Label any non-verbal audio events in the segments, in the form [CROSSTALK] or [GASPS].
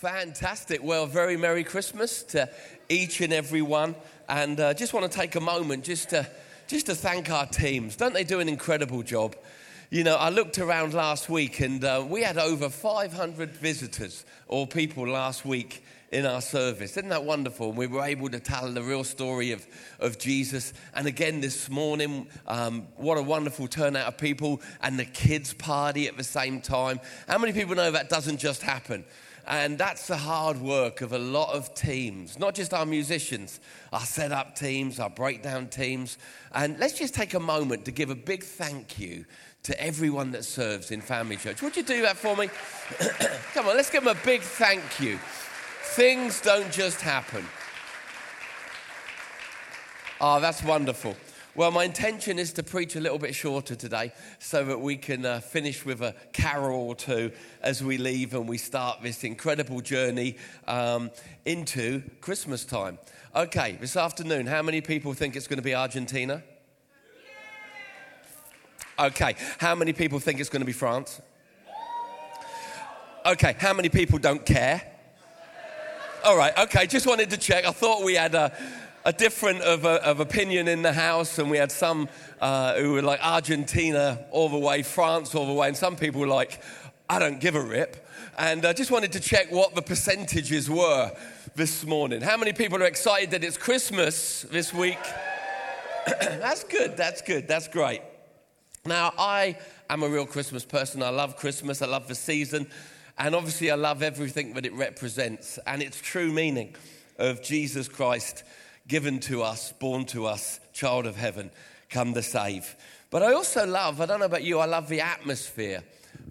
Fantastic. Well, very Merry Christmas to each and every one. And uh, just want to take a moment just to, just to thank our teams. Don't they do an incredible job? You know, I looked around last week and uh, we had over 500 visitors or people last week in our service. Isn't that wonderful? We were able to tell the real story of, of Jesus. And again, this morning, um, what a wonderful turnout of people and the kids' party at the same time. How many people know that doesn't just happen? And that's the hard work of a lot of teams, not just our musicians, our setup teams, our breakdown teams. And let's just take a moment to give a big thank you to everyone that serves in Family Church. Would you do that for me? [CLEARS THROAT] Come on, let's give them a big thank you. Things don't just happen. Oh, that's wonderful. Well, my intention is to preach a little bit shorter today so that we can uh, finish with a carol or two as we leave and we start this incredible journey um, into Christmas time. Okay, this afternoon, how many people think it's going to be Argentina? Okay, how many people think it's going to be France? Okay, how many people don't care? All right, okay, just wanted to check. I thought we had a a different of, a, of opinion in the house, and we had some uh, who were like Argentina all the way, France all the way, and some people were like, I don't give a rip. And I just wanted to check what the percentages were this morning. How many people are excited that it's Christmas this week? [COUGHS] that's good, that's good, that's great. Now, I am a real Christmas person. I love Christmas, I love the season, and obviously, I love everything that it represents and its true meaning of Jesus Christ given to us, born to us, child of heaven, come to save. But I also love, I don't know about you, I love the atmosphere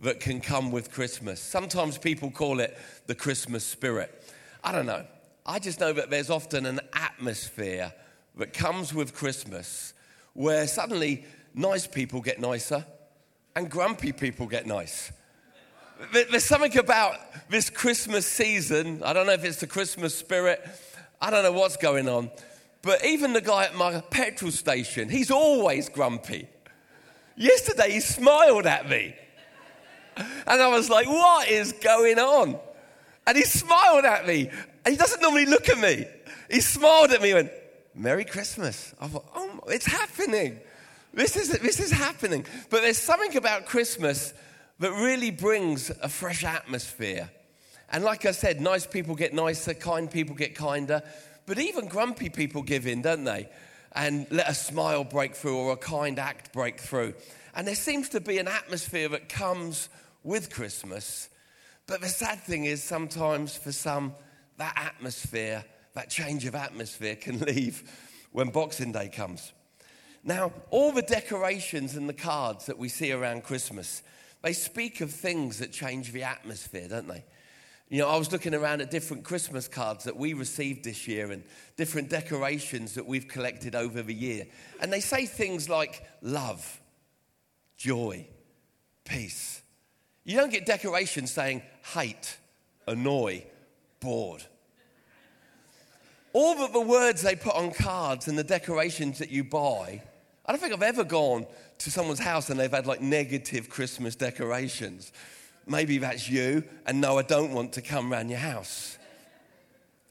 that can come with Christmas. Sometimes people call it the Christmas spirit. I don't know. I just know that there's often an atmosphere that comes with Christmas where suddenly nice people get nicer and grumpy people get nice. There's something about this Christmas season. I don't know if it's the Christmas spirit I don't know what's going on. But even the guy at my petrol station, he's always grumpy. Yesterday, he smiled at me. And I was like, what is going on? And he smiled at me. And he doesn't normally look at me. He smiled at me and went, Merry Christmas. I thought, oh, it's happening. This is, this is happening. But there's something about Christmas that really brings a fresh atmosphere. And like I said, nice people get nicer, kind people get kinder, but even grumpy people give in, don't they? And let a smile break through or a kind act break through. And there seems to be an atmosphere that comes with Christmas. But the sad thing is, sometimes for some, that atmosphere, that change of atmosphere can [LAUGHS] leave when Boxing Day comes. Now, all the decorations and the cards that we see around Christmas, they speak of things that change the atmosphere, don't they? You know, I was looking around at different Christmas cards that we received this year and different decorations that we've collected over the year. And they say things like love, joy, peace. You don't get decorations saying hate, annoy, bored. All of the words they put on cards and the decorations that you buy, I don't think I've ever gone to someone's house and they've had like negative Christmas decorations. Maybe that's you, and no, I don't want to come round your house.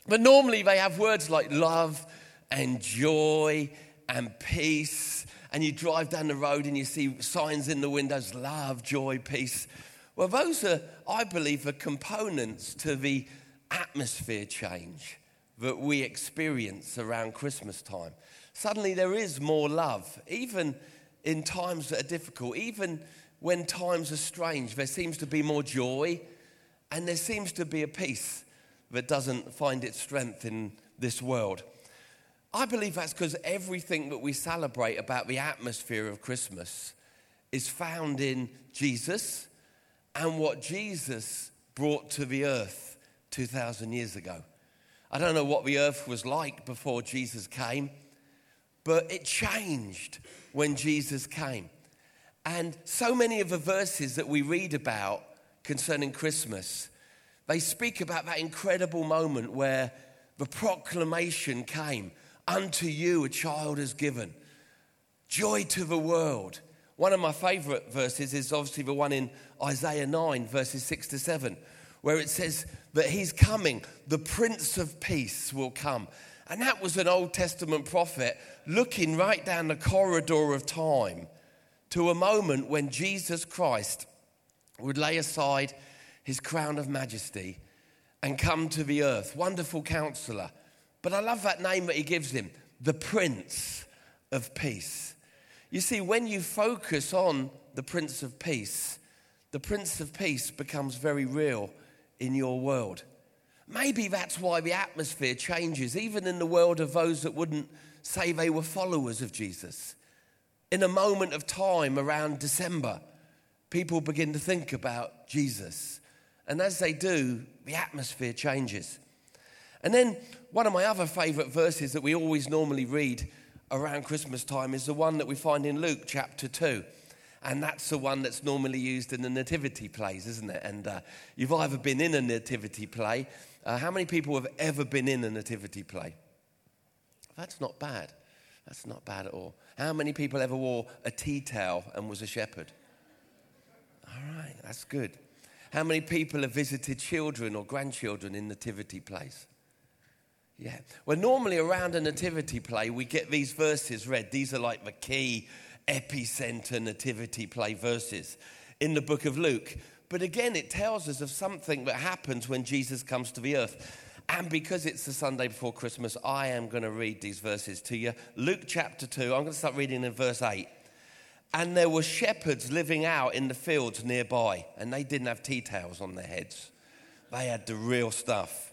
But normally they have words like love and joy and peace. And you drive down the road and you see signs in the windows love, joy, peace. Well, those are, I believe, are components to the atmosphere change that we experience around Christmas time. Suddenly there is more love, even in times that are difficult, even when times are strange, there seems to be more joy and there seems to be a peace that doesn't find its strength in this world. I believe that's because everything that we celebrate about the atmosphere of Christmas is found in Jesus and what Jesus brought to the earth 2,000 years ago. I don't know what the earth was like before Jesus came, but it changed when Jesus came. And so many of the verses that we read about concerning Christmas, they speak about that incredible moment where the proclamation came Unto you a child is given, joy to the world. One of my favorite verses is obviously the one in Isaiah 9, verses 6 to 7, where it says that he's coming, the Prince of Peace will come. And that was an Old Testament prophet looking right down the corridor of time to a moment when Jesus Christ would lay aside his crown of majesty and come to the earth. Wonderful counselor. But I love that name that he gives him the Prince of Peace. You see, when you focus on the Prince of Peace, the Prince of Peace becomes very real in your world. Maybe that's why the atmosphere changes, even in the world of those that wouldn't say they were followers of Jesus. In a moment of time around December, people begin to think about Jesus. And as they do, the atmosphere changes. And then one of my other favorite verses that we always normally read around Christmas time is the one that we find in Luke chapter 2. And that's the one that's normally used in the nativity plays, isn't it? And uh, you've either been in a nativity play. Uh, how many people have ever been in a nativity play? That's not bad. That's not bad at all. How many people ever wore a tea towel and was a shepherd? All right, that's good. How many people have visited children or grandchildren in nativity plays? Yeah. Well, normally around a nativity play, we get these verses read. These are like the key epicenter nativity play verses in the book of Luke. But again, it tells us of something that happens when Jesus comes to the earth. And because it's the Sunday before Christmas, I am going to read these verses to you. Luke chapter 2, I'm going to start reading in verse 8. And there were shepherds living out in the fields nearby, and they didn't have tea towels on their heads. They had the real stuff.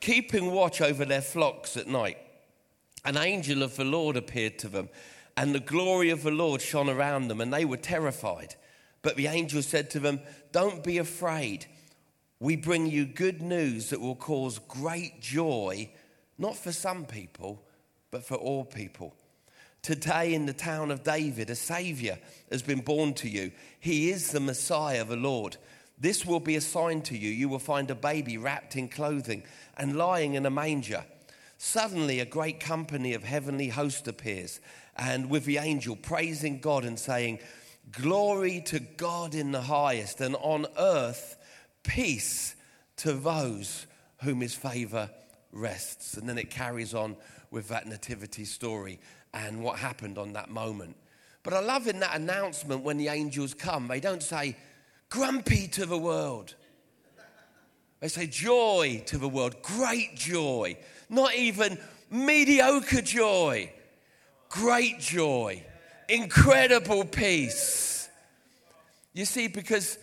Keeping watch over their flocks at night. An angel of the Lord appeared to them and the glory of the Lord shone around them, and they were terrified. But the angel said to them, Don't be afraid. We bring you good news that will cause great joy, not for some people, but for all people. Today, in the town of David, a Savior has been born to you. He is the Messiah, the Lord. This will be a sign to you. You will find a baby wrapped in clothing and lying in a manger. Suddenly, a great company of heavenly hosts appears and with the angel praising God and saying, Glory to God in the highest, and on earth peace to those whom his favor rests. And then it carries on with that nativity story and what happened on that moment. But I love in that announcement when the angels come, they don't say, grumpy to the world. They say joy to the world, great joy, not even mediocre joy great joy, incredible peace. You see, because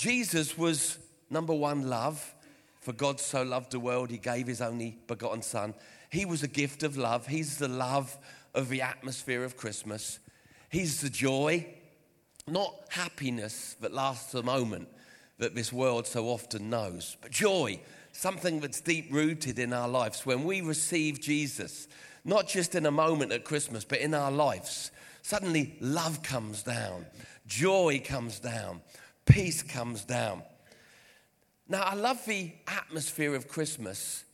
Jesus was number one, love. For God so loved the world, he gave his only begotten Son. He was a gift of love. He's the love of the atmosphere of Christmas. He's the joy, not happiness that lasts a moment that this world so often knows, but joy, something that's deep rooted in our lives. When we receive Jesus, not just in a moment at Christmas, but in our lives. Suddenly, love comes down, joy comes down, peace comes down. Now, I love the atmosphere of Christmas,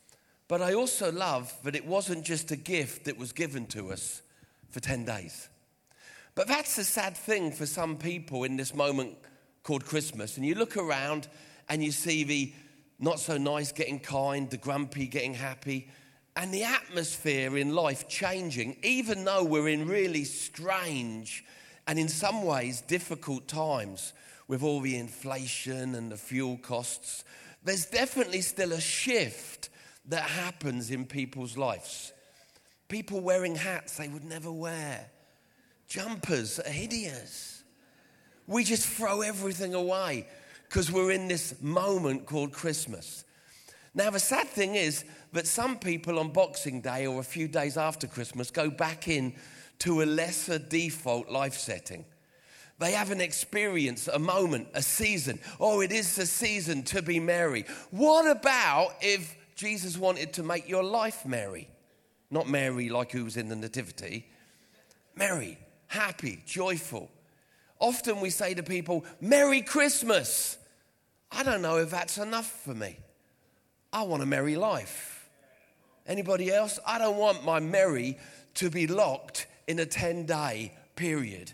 but I also love that it wasn't just a gift that was given to us for 10 days. But that's the sad thing for some people in this moment called Christmas. And you look around and you see the not so nice getting kind, the grumpy getting happy, and the atmosphere in life changing, even though we're in really strange and in some ways difficult times with all the inflation and the fuel costs, there's definitely still a shift that happens in people's lives. People wearing hats they would never wear, jumpers are hideous. We just throw everything away because we're in this moment called Christmas. Now, the sad thing is that some people on Boxing Day or a few days after Christmas go back in to a lesser default life setting. They have an experience, a moment, a season. Oh, it is the season to be merry. What about if Jesus wanted to make your life merry? Not merry like who was in the Nativity. Merry, happy, joyful. Often we say to people, Merry Christmas. I don't know if that's enough for me. I want a merry life. Anybody else? I don't want my merry to be locked in a 10 day period.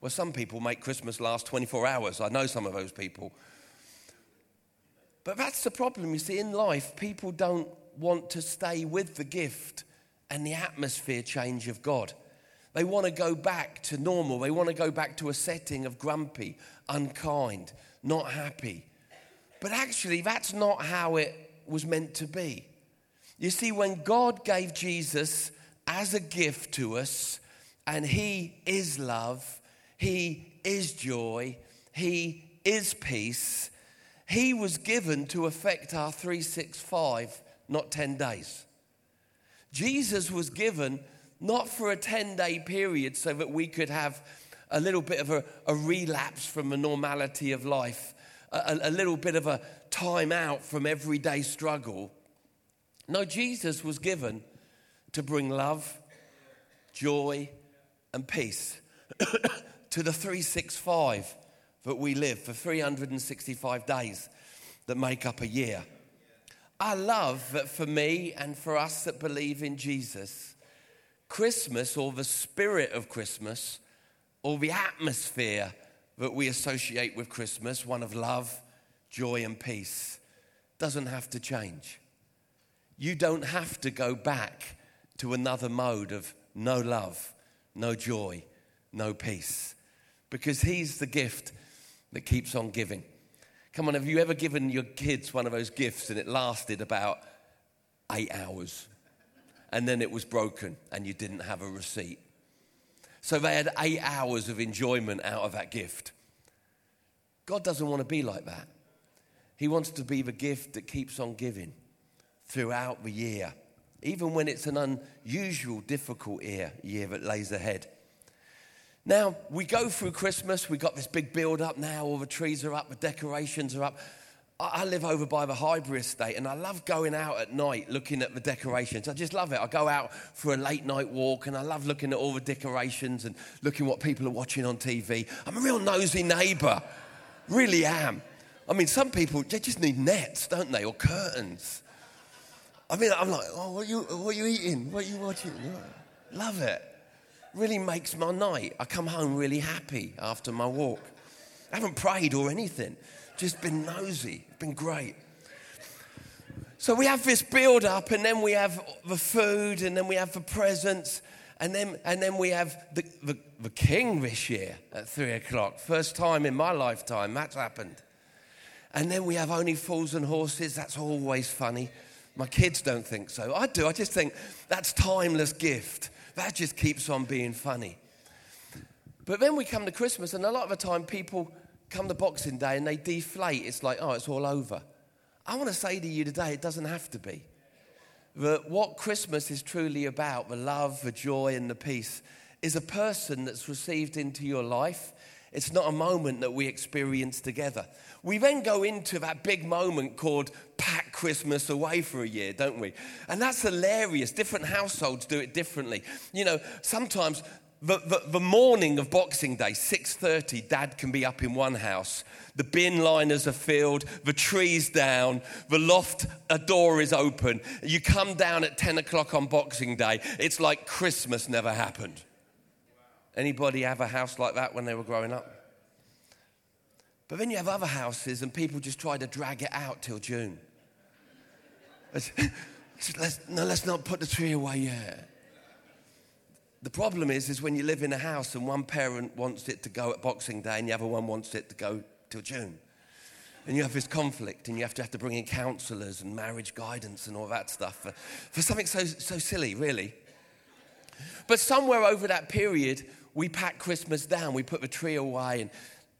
Well, some people make Christmas last 24 hours. I know some of those people. But that's the problem. You see, in life, people don't want to stay with the gift and the atmosphere change of God. They want to go back to normal. They want to go back to a setting of grumpy, unkind, not happy. But actually, that's not how it was meant to be. You see, when God gave Jesus as a gift to us, and He is love, He is joy, He is peace, he was given to affect our 365, not 10 days. Jesus was given not for a 10 day period so that we could have a little bit of a, a relapse from the normality of life, a, a little bit of a time out from everyday struggle. No, Jesus was given to bring love, joy, and peace [COUGHS] to the 365 that we live for 365 days that make up a year. I love that for me and for us that believe in Jesus, Christmas or the spirit of Christmas or the atmosphere that we associate with Christmas, one of love, joy, and peace, doesn't have to change. You don't have to go back to another mode of no love, no joy, no peace, because He's the gift that keeps on giving. Come on, have you ever given your kids one of those gifts and it lasted about eight hours and then it was broken and you didn't have a receipt? So they had eight hours of enjoyment out of that gift. God doesn't want to be like that. He wants to be the gift that keeps on giving throughout the year, even when it's an unusual, difficult year, year that lays ahead. Now, we go through Christmas, we've got this big build up now, all the trees are up, the decorations are up. I live over by the Highbury estate and I love going out at night looking at the decorations. I just love it. I go out for a late night walk and I love looking at all the decorations and looking what people are watching on TV. I'm a real nosy neighbour, really am. I mean, some people, they just need nets, don't they, or curtains. I mean, I'm like, oh, what are you, what are you eating? What are you watching? Love it really makes my night. I come home really happy after my walk. I haven't prayed or anything, just been nosy. It's been great. So we have this build up, and then we have the food, and then we have the presents, and then, and then we have the, the, the king this year at three o'clock. First time in my lifetime that's happened. And then we have only fools and horses. That's always funny. My kids don't think so. I do. I just think that's timeless gift. That just keeps on being funny. But then we come to Christmas, and a lot of the time people come to Boxing Day and they deflate. It's like, oh, it's all over. I want to say to you today, it doesn't have to be. That what Christmas is truly about, the love, the joy, and the peace, is a person that's received into your life. It's not a moment that we experience together. We then go into that big moment called pack Christmas away for a year, don't we? And that's hilarious. Different households do it differently. You know, sometimes the, the, the, morning of Boxing Day, 6.30, dad can be up in one house. The bin liners are filled, the tree's down, the loft a door is open. You come down at 10 o'clock on Boxing Day, it's like Christmas never happened. Anybody have a house like that when they were growing up? But then you have other houses and people just try to drag it out till June. let's, no, let's not put the tree away yet. The problem is, is when you live in a house and one parent wants it to go at Boxing Day and the other one wants it to go till June. And you have this conflict and you have to have to bring in counselors and marriage guidance and all that stuff for, for something so, so silly, really. But somewhere over that period, we pack Christmas down, we put the tree away and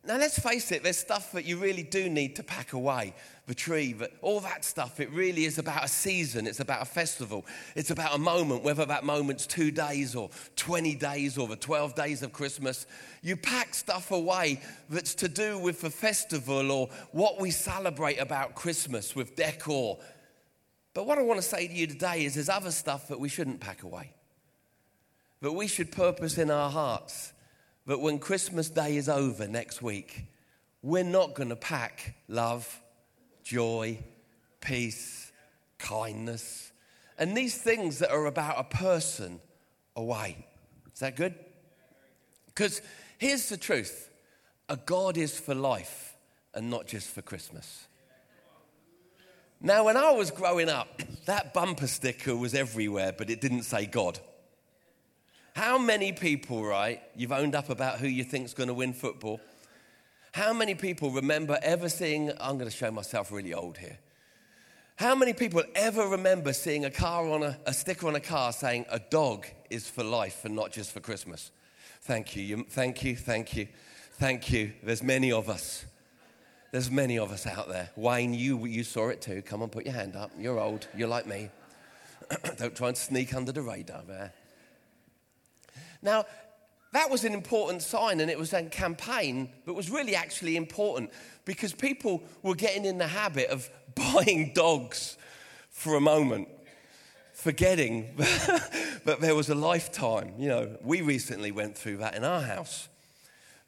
now, let's face it, there's stuff that you really do need to pack away the tree, but all that stuff, it really is about a season. It's about a festival. It's about a moment, whether that moment's two days or 20 days or the 12 days of Christmas. You pack stuff away that's to do with the festival or what we celebrate about Christmas with decor. But what I want to say to you today is there's other stuff that we shouldn't pack away, that we should purpose in our hearts that when Christmas Day is over next week, we're not going to pack love, joy, peace, kindness, and these things that are about a person away. Is that good? Because here's the truth a God is for life and not just for Christmas. Now, when I was growing up, that bumper sticker was everywhere, but it didn't say God. How many people, right, you've owned up about who you think's going to win football? How many people remember ever seeing, I'm going to show myself really old here. How many people ever remember seeing a car on a, a sticker on a car saying a dog is for life and not just for Christmas? Thank you, you thank you, thank you, thank you. There's many of us. There's many of us out there. Wayne, you, you saw it too. Come on, put your hand up. You're old. You're like me. [CLEARS THROAT] Don't try and sneak under the radar there. Now, that was an important sign and it was a campaign, but was really actually important because people were getting in the habit of [LAUGHS] buying dogs for a moment, forgetting [LAUGHS] that there was a lifetime. You know, we recently went through that in our house.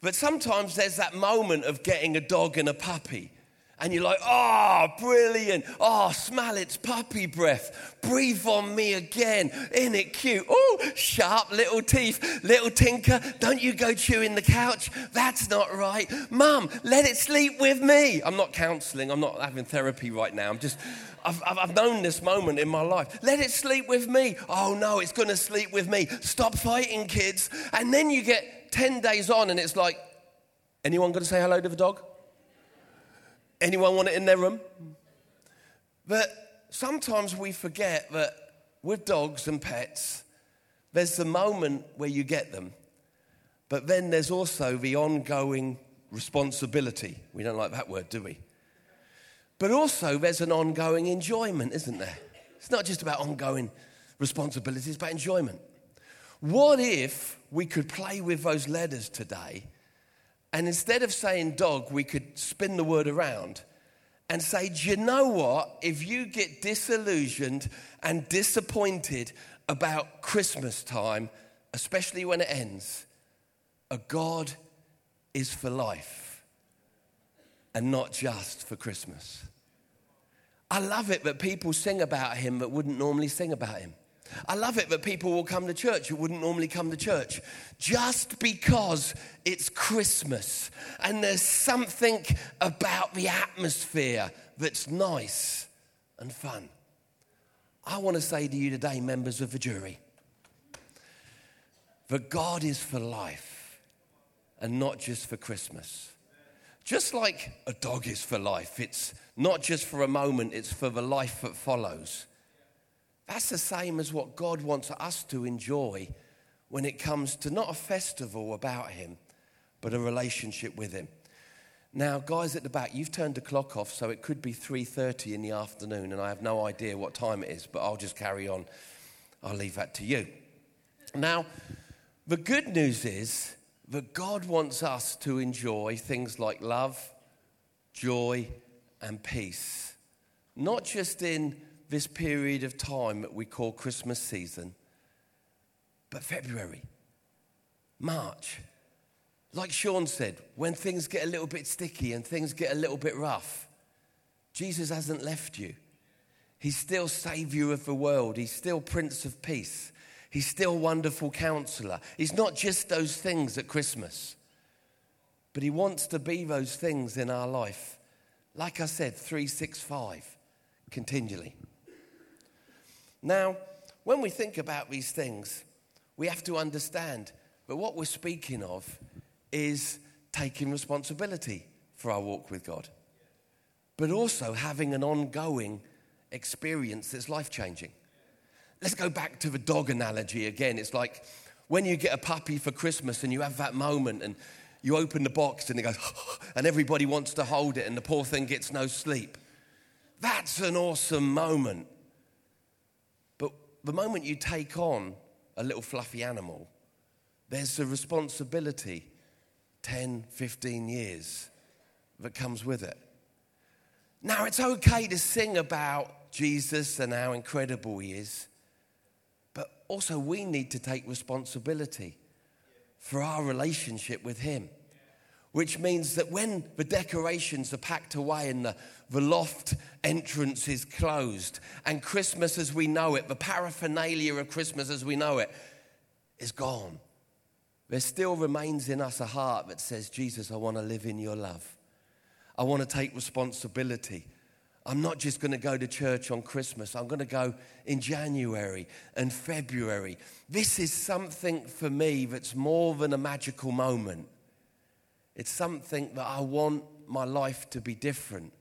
But sometimes there's that moment of getting a dog and a puppy. And you're like, oh, brilliant. Oh, smell its puppy breath. Breathe on me again. Isn't it cute? Oh, sharp little teeth. Little tinker, don't you go chewing the couch. That's not right. Mum, let it sleep with me. I'm not counseling. I'm not having therapy right now. I'm just, I've, I've known this moment in my life. Let it sleep with me. Oh, no, it's going to sleep with me. Stop fighting, kids. And then you get 10 days on, and it's like, anyone going to say hello to the dog? Anyone want it in their room? But sometimes we forget that with dogs and pets, there's the moment where you get them, but then there's also the ongoing responsibility. We don't like that word, do we? But also, there's an ongoing enjoyment, isn't there? It's not just about ongoing responsibility, it's about enjoyment. What if we could play with those letters today and instead of saying dog, we could spin the word around and say, Do you know what? If you get disillusioned and disappointed about Christmas time, especially when it ends, a God is for life and not just for Christmas. I love it that people sing about him that wouldn't normally sing about him. I love it that people will come to church who wouldn't normally come to church just because it's Christmas and there's something about the atmosphere that's nice and fun. I want to say to you today, members of the jury, that God is for life and not just for Christmas. Just like a dog is for life, it's not just for a moment, it's for the life that follows. That's the same as what God wants us to enjoy when it comes to not a festival about Him, but a relationship with Him. Now, guys at the back, you've turned the clock off, so it could be 3:30 in the afternoon, and I have no idea what time it is, but I'll just carry on. I'll leave that to you. Now, the good news is that God wants us to enjoy things like love, joy, and peace, not just in this period of time that we call Christmas season, but February, March. Like Sean said, when things get a little bit sticky and things get a little bit rough, Jesus hasn't left you. He's still Savior of the world. He's still Prince of Peace. He's still Wonderful Counselor. He's not just those things at Christmas, but He wants to be those things in our life. Like I said, 365, continually. Now, when we think about these things, we have to understand that what we're speaking of is taking responsibility for our walk with God, but also having an ongoing experience that's life changing. Let's go back to the dog analogy again. It's like when you get a puppy for Christmas and you have that moment and you open the box and it goes, [GASPS] and everybody wants to hold it and the poor thing gets no sleep. That's an awesome moment the moment you take on a little fluffy animal, there's a responsibility 10, 15 years that comes with it. Now, it's okay to sing about Jesus and how incredible he is, but also we need to take responsibility for our relationship with him which means that when the decorations are packed away and the, the loft entrance is closed, and Christmas as we know it, the paraphernalia of Christmas as we know it, is gone, there still remains in us a heart that says, Jesus, I want to live in your love. I want to take responsibility. I'm not just going to go to church on Christmas. I'm going to go in January and February. This is something for me that's more than a magical moment. It's something that I want my life to be different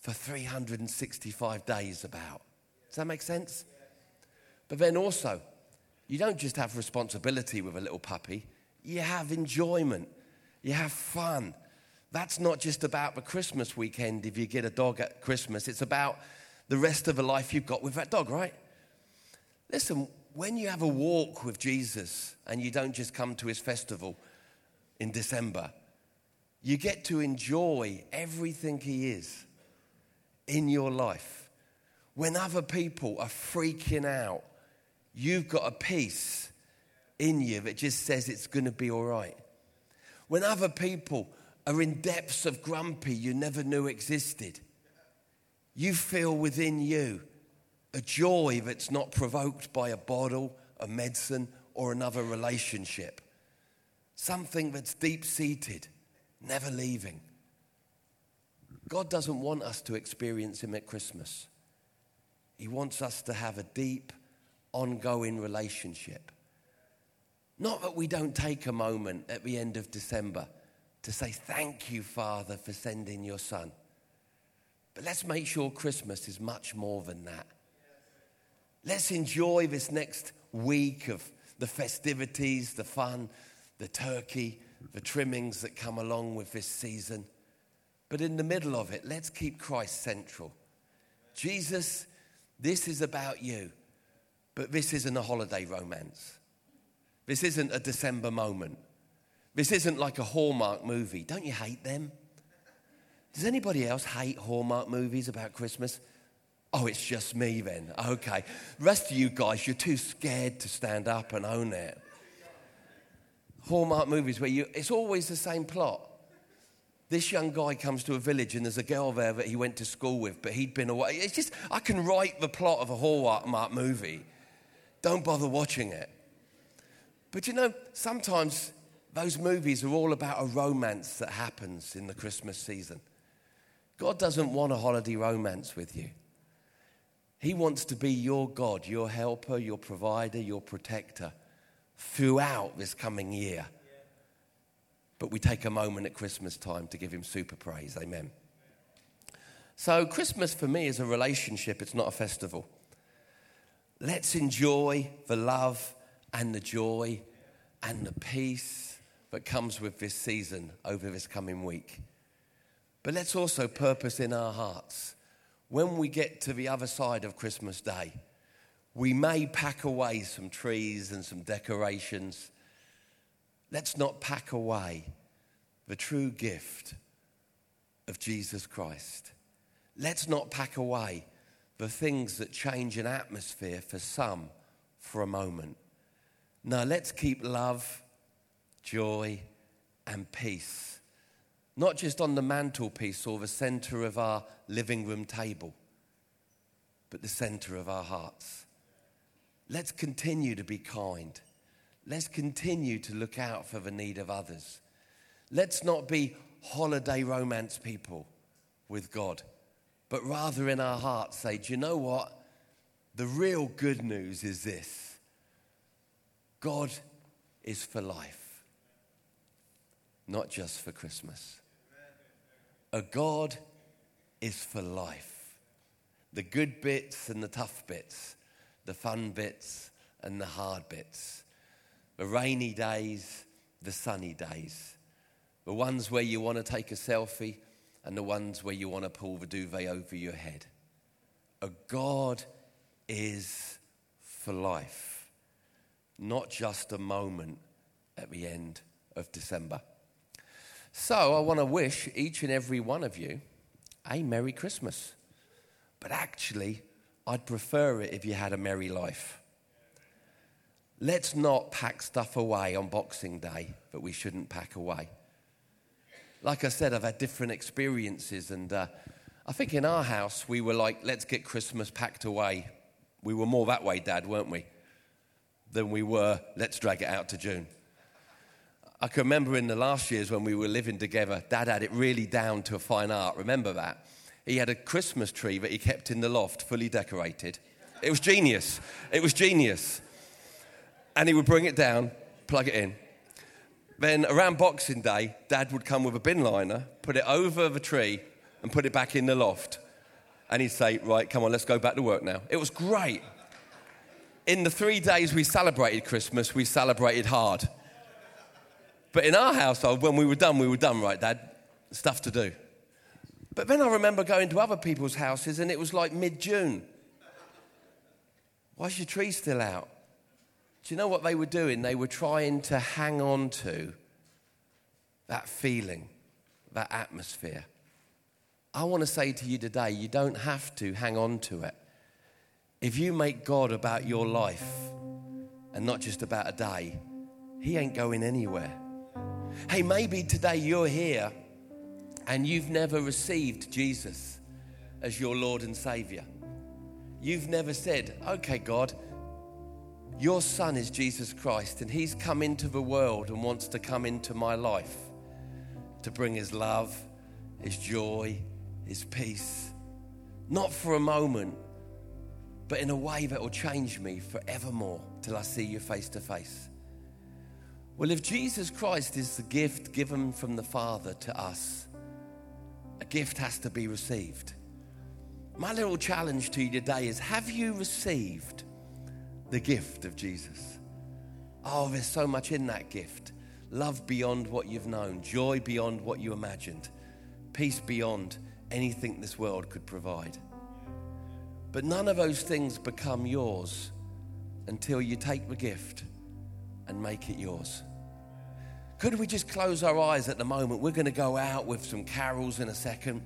for 365 days about. Does that make sense? But then also, you don't just have responsibility with a little puppy, you have enjoyment, you have fun. That's not just about the Christmas weekend if you get a dog at Christmas, it's about the rest of the life you've got with that dog, right? Listen, when you have a walk with Jesus and you don't just come to his festival in December, you get to enjoy everything he is in your life. When other people are freaking out, you've got a peace in you that just says it's going to be all right. When other people are in depths of grumpy you never knew existed, you feel within you a joy that's not provoked by a bottle, a medicine, or another relationship. Something that's deep seated, never leaving. God doesn't want us to experience Him at Christmas. He wants us to have a deep, ongoing relationship. Not that we don't take a moment at the end of December to say, Thank you, Father, for sending your Son. But let's make sure Christmas is much more than that. Let's enjoy this next week of the festivities, the fun, the turkey, the trimmings that come along with this season. But in the middle of it, let's keep Christ central. Jesus, this is about you, but this isn't a holiday romance. This isn't a December moment. This isn't like a Hallmark movie. Don't you hate them? Does anybody else hate Hallmark movies about Christmas? Oh, it's just me then. Okay. The rest of you guys, you're too scared to stand up and own it. Hallmark movies where you, it's always the same plot. This young guy comes to a village and there's a girl there that he went to school with, but he'd been away. It's just, I can write the plot of a Hallmark movie. Don't bother watching it. But you know, sometimes those movies are all about a romance that happens in the Christmas season. God doesn't want a holiday romance with you. He wants to be your God, your helper, your provider, your protector throughout this coming year but we take a moment at Christmas time to give him super praise. Amen. So, Christmas for me is a relationship, it's not a festival. Let's enjoy the love and the joy and the peace that comes with this season over this coming week. But let's also purpose in our hearts when we get to the other side of Christmas Day, we may pack away some trees and some decorations Let's not pack away the true gift of Jesus Christ. Let's not pack away the things that change an atmosphere for some for a moment. No, let's keep love, joy, and peace, not just on the mantelpiece or the center of our living room table, but the center of our hearts. Let's continue to be kind Let's continue to look out for the need of others. Let's not be holiday romance people with God, but rather in our hearts say, Do you know what? The real good news is this God is for life, not just for Christmas. A God is for life. The good bits and the tough bits, the fun bits and the hard bits the rainy days, the sunny days, the ones where you want to take a selfie, and the ones where you want to pull the duvet over your head. A God is for life, not just a moment at the end of December. So I want to wish each and every one of you a Merry Christmas. But actually, I'd prefer it if you had a merry life let's not pack stuff away on Boxing Day that we shouldn't pack away. Like I said, I've had different experiences, and uh, I think in our house we were like, let's get Christmas packed away. We were more that way, Dad, weren't we? Than we were, let's drag it out to June. I can remember in the last years when we were living together, Dad had it really down to a fine art. Remember that? He had a Christmas tree that he kept in the loft, fully decorated. It was genius. It was genius. And he would bring it down, plug it in. Then around Boxing Day, Dad would come with a bin liner, put it over the tree, and put it back in the loft. And he'd say, Right, come on, let's go back to work now. It was great. In the three days we celebrated Christmas, we celebrated hard. But in our household, when we were done, we were done, right, Dad? Stuff to do. But then I remember going to other people's houses and it was like mid June. Why's your tree still out? Do you know what they were doing? They were trying to hang on to that feeling, that atmosphere. I want to say to you today, you don't have to hang on to it. If you make God about your life and not just about a day, He ain't going anywhere. Hey, maybe today you're here and you've never received Jesus as your Lord and Savior. You've never said, okay, God, your Son is Jesus Christ, and He's come into the world and wants to come into my life to bring His love, His joy, His peace. Not for a moment, but in a way that will change me forevermore till I see you face to face. Well, if Jesus Christ is the gift given from the Father to us, a gift has to be received. My little challenge to you today is have you received the gift of Jesus? Oh, there's so much in that gift love beyond what you've known, joy beyond what you imagined, peace beyond anything this world could provide. But none of those things become yours until you take the gift and make it yours. Could we just close our eyes at the moment? We're going to go out with some carols in a second.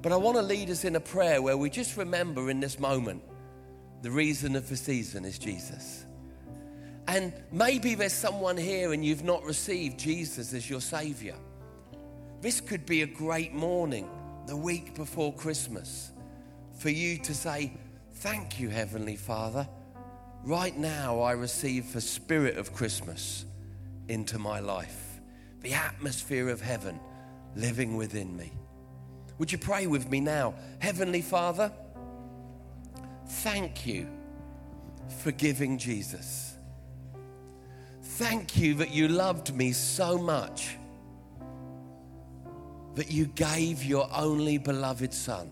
But I want to lead us in a prayer where we just remember in this moment the reason of the season is Jesus. And maybe there's someone here and you've not received Jesus as your Savior. This could be a great morning, the week before Christmas, for you to say, Thank you, Heavenly Father. Right now, I receive the spirit of Christmas into my life, the atmosphere of heaven living within me. Would you pray with me now? Heavenly Father, thank you for giving Jesus. Thank you that you loved me so much that you gave your only beloved Son,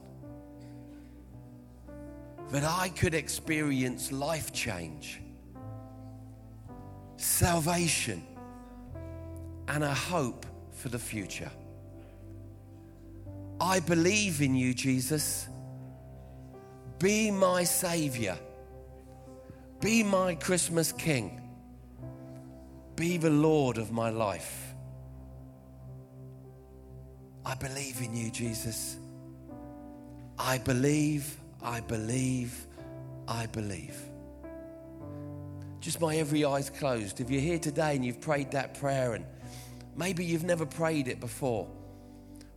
that I could experience life change, salvation, and a hope for the future. I believe in you, Jesus. Be my Savior. Be my Christmas King. Be the Lord of my life. I believe in you, Jesus. I believe, I believe, I believe. Just my every eye's closed. If you're here today and you've prayed that prayer and Maybe you've never prayed it before.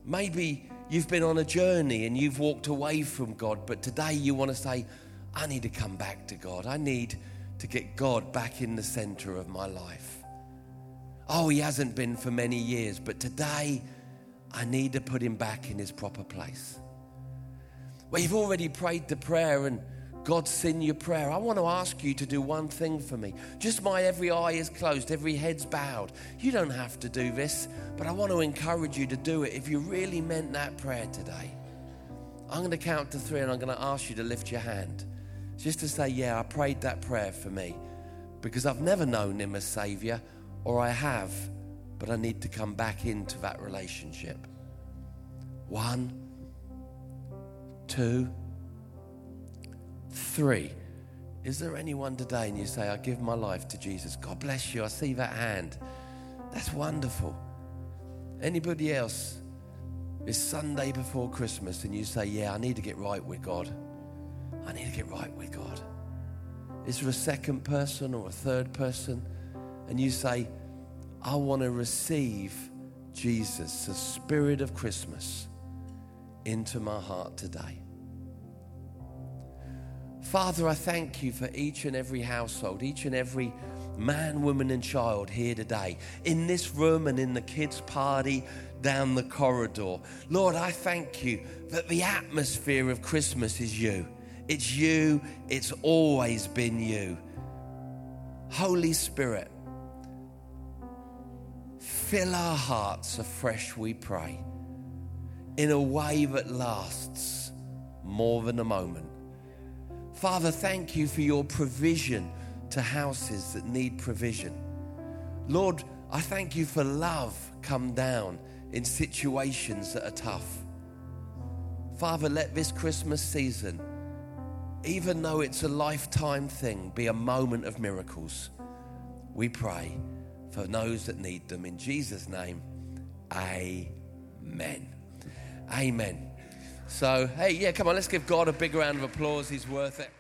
Maybe you've been on a journey and you've walked away from God, but today you want to say, I need to come back to God. I need to get God back in the center of my life. Oh, he hasn't been for many years, but today I need to put him back in his proper place. Well, you've already prayed the prayer and God's seen your prayer. I want to ask you to do one thing for me. Just my every eye is closed, every head's bowed. You don't have to do this, but I want to encourage you to do it if you really meant that prayer today. I'm going to count to three and I'm going to ask you to lift your hand. Just to say, Yeah, I prayed that prayer for me because I've never known Him as Savior, or I have, but I need to come back into that relationship. One, two, Three, is there anyone today and you say, I give my life to Jesus? God bless you. I see that hand. That's wonderful. Anybody else? It's Sunday before Christmas and you say, Yeah, I need to get right with God. I need to get right with God. Is there a second person or a third person? And you say, I want to receive Jesus, the Spirit of Christmas, into my heart today. Father, I thank you for each and every household, each and every man, woman, and child here today, in this room and in the kids' party down the corridor. Lord, I thank you that the atmosphere of Christmas is you. It's you, it's always been you. Holy Spirit, fill our hearts afresh, we pray, in a way that lasts more than a moment. Father, thank you for your provision to houses that need provision. Lord, I thank you for love come down in situations that are tough. Father, let this Christmas season, even though it's a lifetime thing, be a moment of miracles. We pray for those that need them. In Jesus' name, amen. Amen. So, hey, yeah, come on, let's give God a big round of applause. He's worth it.